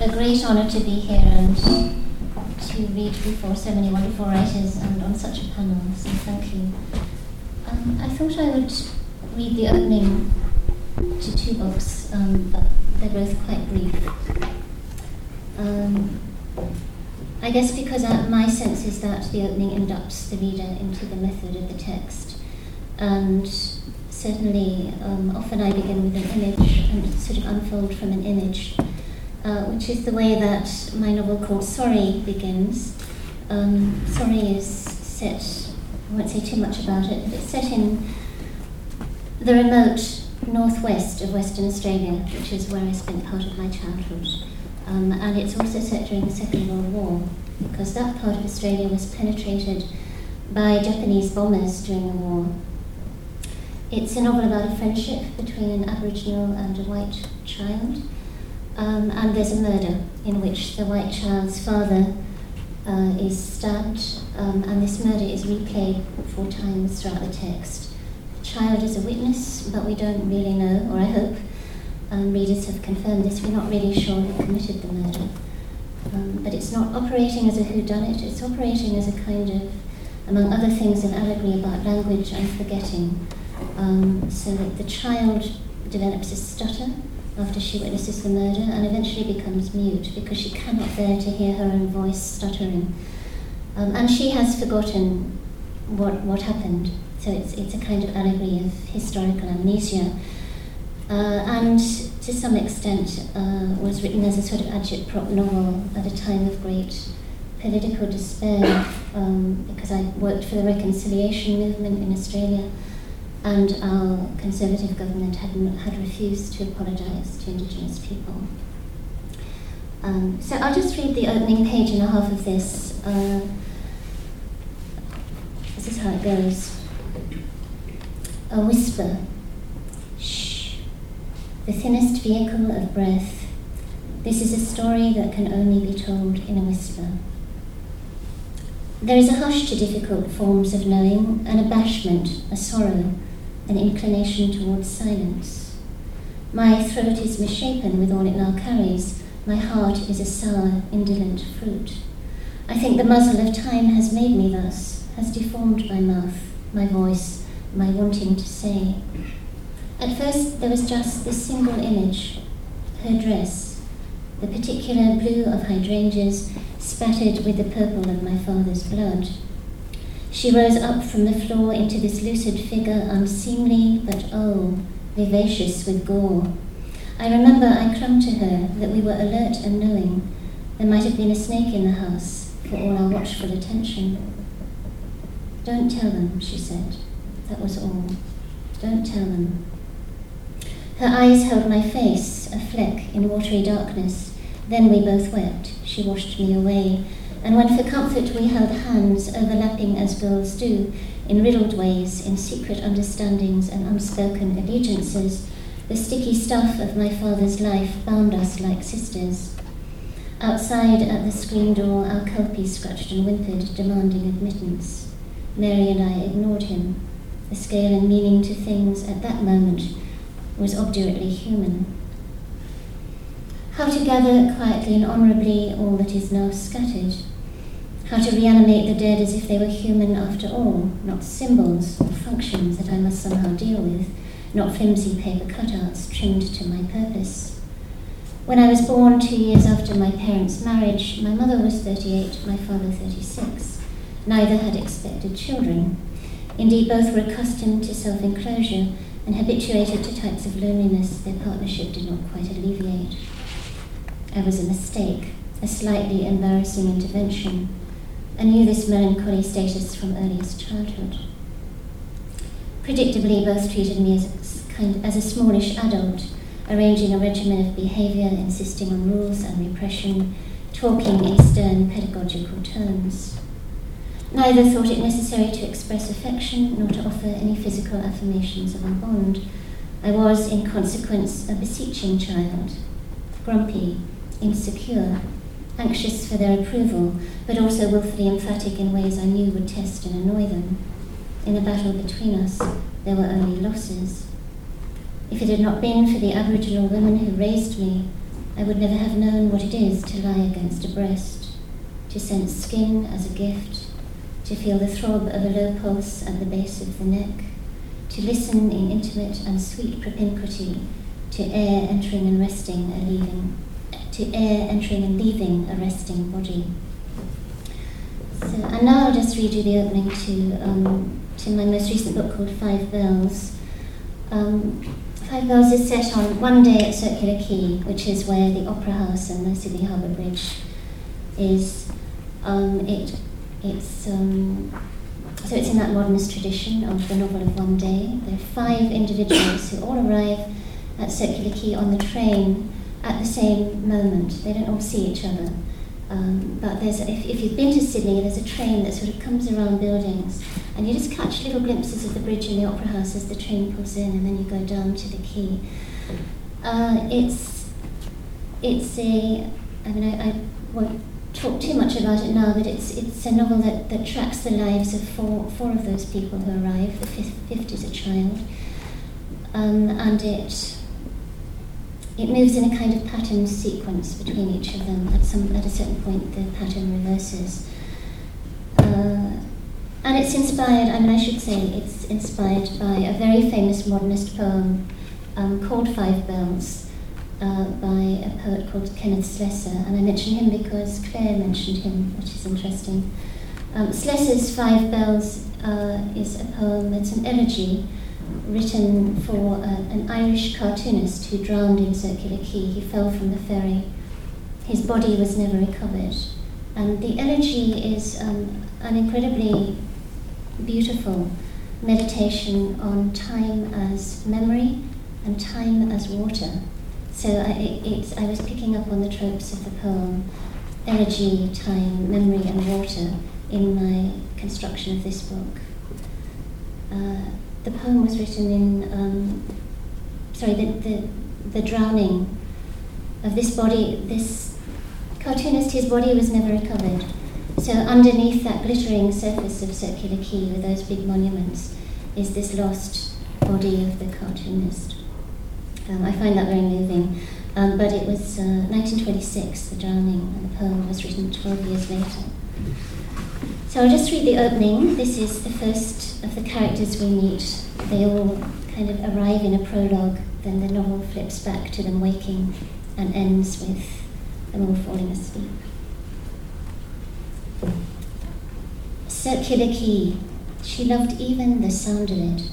a, great honour to be here and to read before so many wonderful writers and on such a panel, so thank you. Um, I thought I would read the opening to two books, um, but they're both quite brief. Um, I guess because uh, my sense is that the opening inducts the reader into the method of the text, and certainly um, often I begin with an image and sort of unfold from an image, uh, which is the way that my novel called Sorry begins. Um, Sorry is set, I won't say too much about it, but it's set in the remote northwest of Western Australia, which is where I spent part of my childhood. Um, and it's also set during the Second World War, because that part of Australia was penetrated by Japanese bombers during the war. It's a novel about a friendship between an Aboriginal and a white child. Um, and there's a murder in which the white child's father uh, is stabbed, um, and this murder is replayed four times throughout the text. The child is a witness, but we don't really know, or I hope um, readers have confirmed this. We're not really sure who committed the murder. Um, but it's not operating as a whodunit, it's operating as a kind of, among other things, an allegory about language and forgetting. Um, so that the child develops a stutter after she witnesses the murder and eventually becomes mute because she cannot bear to hear her own voice stuttering. Um, and she has forgotten what, what happened. So it's, it's a kind of allegory of historical amnesia. Uh, and to some extent uh, was written as a sort of agitprop novel at a time of great political despair um, because I worked for the reconciliation movement in Australia and our Conservative government had, had refused to apologise to Indigenous people. Um, so I'll just read the opening page and a half of this. Uh, this is how it goes. A whisper. Shh. The thinnest vehicle of breath. This is a story that can only be told in a whisper. There is a hush to difficult forms of knowing, an abashment, a sorrow, an inclination towards silence. My throat is misshapen with all it now carries. My heart is a sour, indolent fruit. I think the muzzle of time has made me thus, has deformed my mouth, my voice, my wanting to say. At first, there was just this single image her dress, the particular blue of hydrangeas spattered with the purple of my father's blood. She rose up from the floor into this lucid figure, unseemly but oh, vivacious with gore. I remember I clung to her, that we were alert and knowing. There might have been a snake in the house, for all our watchful attention. Don't tell them, she said. That was all. Don't tell them. Her eyes held my face, a fleck in watery darkness. Then we both wept. She washed me away, and when for comfort we held hands, overlapping as girls do, in riddled ways, in secret understandings and unspoken allegiances, the sticky stuff of my father's life bound us like sisters. Outside at the screen door, our kelpie scratched and whimpered, demanding admittance. Mary and I ignored him. The scale and meaning to things at that moment was obdurately human. How to gather quietly and honourably all that is now scattered. How to reanimate the dead as if they were human after all, not symbols or functions that I must somehow deal with, not flimsy paper cutouts trimmed to my purpose. When I was born two years after my parents' marriage, my mother was 38, my father 36. Neither had expected children. Indeed, both were accustomed to self enclosure and habituated to types of loneliness their partnership did not quite alleviate. I was a mistake, a slightly embarrassing intervention. I knew this melancholy status from earliest childhood. Predictably, both treated me as a, kind, as a smallish adult, arranging a regimen of behaviour, insisting on rules and repression, talking in stern pedagogical terms. Neither thought it necessary to express affection nor to offer any physical affirmations of our bond. I was, in consequence, a beseeching child, grumpy, insecure, anxious for their approval, but also wilfully emphatic in ways I knew would test and annoy them. In the battle between us, there were only losses. If it had not been for the Aboriginal women who raised me, I would never have known what it is to lie against a breast, to sense skin as a gift, to feel the throb of a low pulse at the base of the neck, to listen in intimate and sweet propinquity to air entering and resting and leaving, to air entering and leaving a resting body. So, and now I'll just read you the opening to, um, to my most recent book called Five Bells. Um, Five Bells is set on one day at Circular Quay, which is where the Opera House and the Sydney Harbour Bridge is. Um, it, it's, um, so it's in that modernist tradition of the novel of one day. There are five individuals who all arrive at Circular Quay on the train at the same moment. They don't all see each other. Um, but there's if, if you've been to Sydney, there's a train that sort of comes around buildings, and you just catch little glimpses of the bridge and the opera house as the train pulls in, and then you go down to the quay. Uh, it's it's a I mean I, I won't talk too much about it now, but it's it's a novel that, that tracks the lives of four four of those people who arrive. The fifth, fifth is a child, um, and it it moves in a kind of pattern sequence between each of them. At some at a certain point, the pattern reverses. Uh, and it's inspired, I mean, I should say, it's inspired by a very famous modernist poem um, called Five Bells uh, by a poet called Kenneth Slessor. And I mention him because Claire mentioned him, which is interesting. Um, Slessor's Five Bells uh, is a poem, it's an elegy written for uh, an Irish cartoonist who drowned in Circular Quay. He fell from the ferry. His body was never recovered. And the elegy is um, an incredibly beautiful meditation on time as memory and time as water. So I, it, I was picking up on the tropes of the poem elegy, time, memory, and water in my construction of this book. Uh, the poem was written in, um, sorry, the, the, the drowning of this body, this cartoonist, his body was never recovered. So underneath that glittering surface of Circular Quay with those big monuments is this lost body of the cartoonist. Um, I find that very moving. Um, but it was uh, 1926, The Drowning, and the poem was written 12 years later. So I'll just read the opening. This is the first of the characters we meet. They all kind of arrive in a prologue, then the novel flips back to them waking and ends with them all falling asleep. Circular Quay. She loved even the sound of it.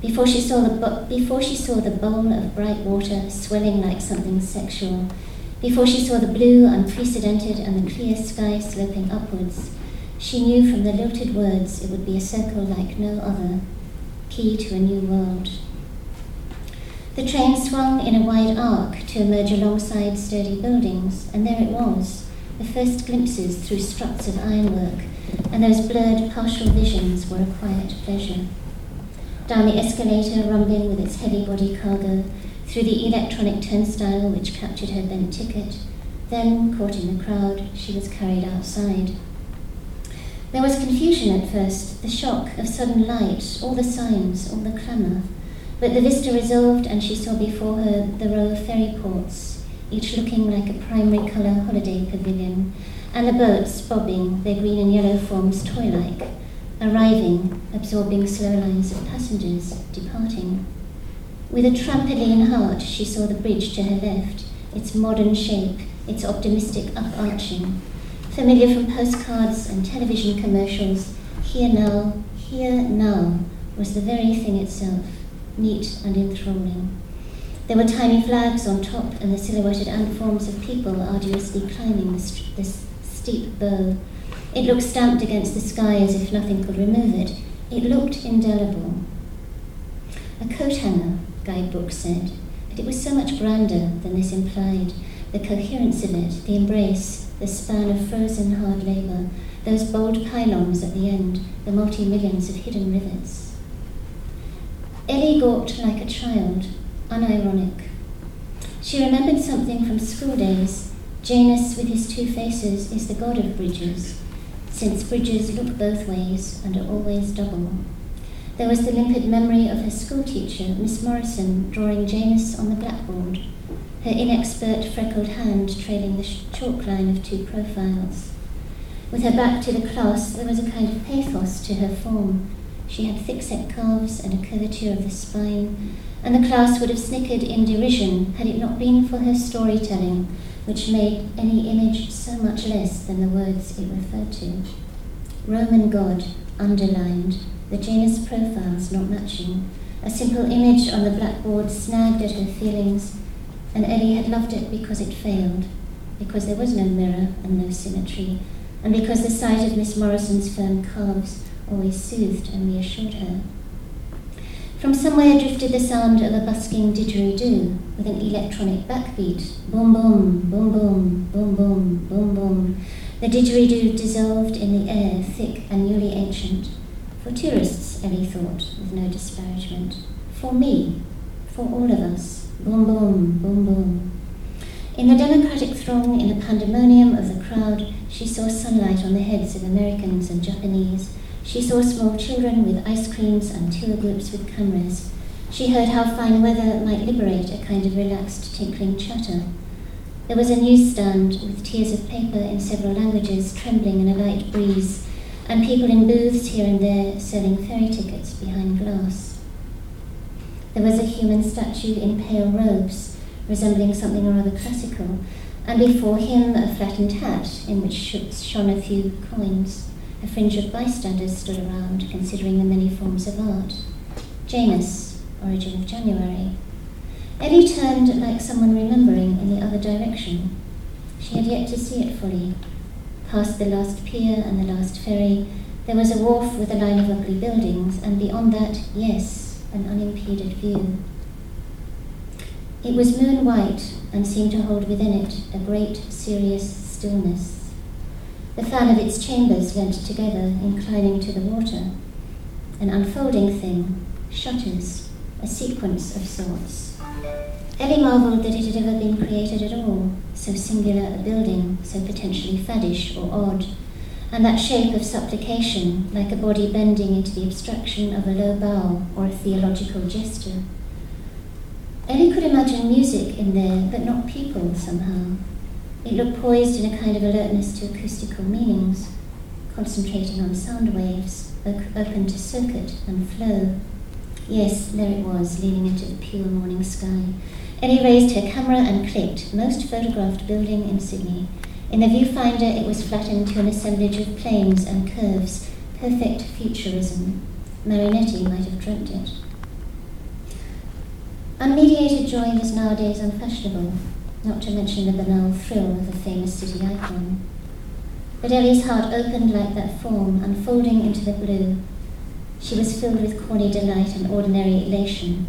Before she saw the bo- before she saw the bowl of bright water swelling like something sexual, before she saw the blue unprecedented and the clear sky sloping upwards, she knew from the lilted words it would be a circle like no other, key to a new world. The train swung in a wide arc to emerge alongside sturdy buildings, and there it was, the first glimpses through struts of ironwork, and those blurred partial visions were a quiet pleasure. Down the escalator, rumbling with its heavy body cargo, through the electronic turnstile which captured her bent ticket, then, caught in the crowd, she was carried outside. There was confusion at first, the shock of sudden light, all the signs, all the clamour. But the vista resolved, and she saw before her the row of ferry ports, each looking like a primary colour holiday pavilion, and the boats bobbing, their green and yellow forms toy like, arriving, absorbing slow lines of passengers, departing. With a trampoline heart, she saw the bridge to her left, its modern shape, its optimistic up-arching, familiar from postcards and television commercials, here now, here now, was the very thing itself, neat and enthralling. There were tiny flags on top and the silhouetted ant forms of people arduously climbing this, this steep bow. It looked stamped against the sky as if nothing could remove it. It looked indelible. A coat hanger, guidebook said, but it was so much grander than this implied. The coherence of it, the embrace, the span of frozen hard labour, those bold pylons at the end, the multi millions of hidden rivets. Ellie gawked like a child, unironic. She remembered something from school days. Janus, with his two faces, is the god of bridges, since bridges look both ways and are always double. There was the limpid memory of her schoolteacher, Miss Morrison, drawing Janus on the blackboard, her inexpert freckled hand trailing the chalk line of two profiles. With her back to the class, there was a kind of pathos to her form. She had thick-set calves and a curvature of the spine, and the class would have snickered in derision had it not been for her storytelling, which made any image so much less than the words it referred to. Roman god, underlined, the Janus profiles not matching, a simple image on the blackboard snagged at her feelings, and Ellie had loved it because it failed, because there was no mirror and no symmetry, and because the sight of Miss Morrison's firm calves always soothed and reassured her. From somewhere drifted the sound of a busking didgeridoo with an electronic backbeat. Boom, boom, boom, boom, boom, boom, boom, boom. The didgeridoo dissolved in the air, thick and newly ancient. For tourists, Ellie thought, with no disparagement. For me, for all of us. Boom, boom, boom, boom. In the democratic throng, in the pandemonium of the crowd, she saw sunlight on the heads of Americans and Japanese she saw small children with ice creams and tour groups with cameras. She heard how fine weather might liberate a kind of relaxed, tinkling chatter. There was a newsstand with tiers of paper in several languages trembling in a light breeze, and people in booths here and there selling ferry tickets behind glass. There was a human statue in pale robes, resembling something rather classical, and before him a flattened hat in which shone a few coins. A fringe of bystanders stood around, considering the many forms of art. Janus, origin of January. Ellie turned like someone remembering in the other direction. She had yet to see it fully. Past the last pier and the last ferry, there was a wharf with a line of ugly buildings, and beyond that, yes, an unimpeded view. It was moon white and seemed to hold within it a great, serious stillness. The fan of its chambers leant together, inclining to the water. An unfolding thing, shutters, a sequence of sorts. Ellie marvelled that it had ever been created at all, so singular a building, so potentially faddish or odd, and that shape of supplication, like a body bending into the abstraction of a low bow or a theological gesture. Ellie could imagine music in there, but not people somehow. It looked poised in a kind of alertness to acoustical meanings, concentrating on sound waves, open to circuit and flow. Yes, there it was, leaning into the pure morning sky. Ellie raised her camera and clicked, most photographed building in Sydney. In the viewfinder, it was flattened to an assemblage of planes and curves, perfect futurism. Marinetti might have dreamt it. Unmediated joy is nowadays unfashionable not to mention the banal thrill of a famous city icon. But Ellie's heart opened like that form, unfolding into the blue. She was filled with corny delight and ordinary elation.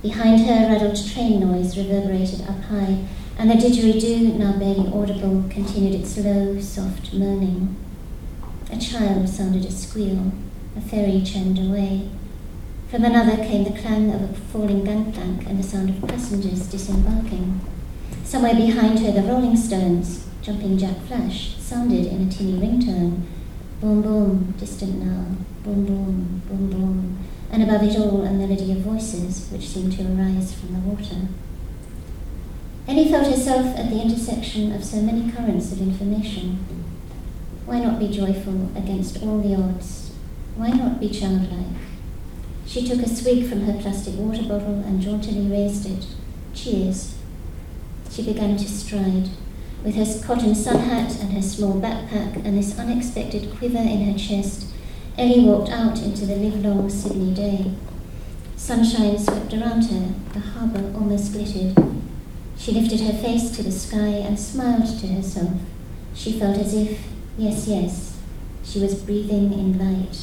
Behind her, rattled train noise reverberated up high, and the didgeridoo, now barely audible, continued its low, soft moaning. A child sounded a squeal. A ferry churned away. From another came the clang of a falling gangplank and the sound of passengers disembarking. Somewhere behind her, the Rolling Stones, Jumping Jack Flash, sounded in a tinny ringtone. Boom, boom, distant now. Boom, boom, boom, boom. And above it all, a melody of voices which seemed to arise from the water. Ellie felt herself at the intersection of so many currents of information. Why not be joyful against all the odds? Why not be childlike? She took a swig from her plastic water bottle and jauntily raised it. Cheers she began to stride. With her cotton sun hat and her small backpack and this unexpected quiver in her chest, Ellie walked out into the livelong Sydney day. Sunshine swept around her, the harbour almost glittered. She lifted her face to the sky and smiled to herself. She felt as if, yes, yes, she was breathing in light.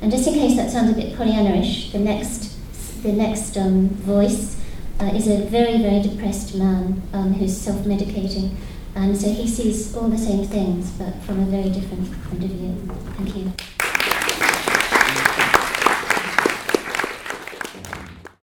And just in case that sounds a bit Pollyannaish, the next, the next um, voice uh, is a very, very depressed man um, who's self medicating. And so he sees all the same things, but from a very different point of view. Thank you.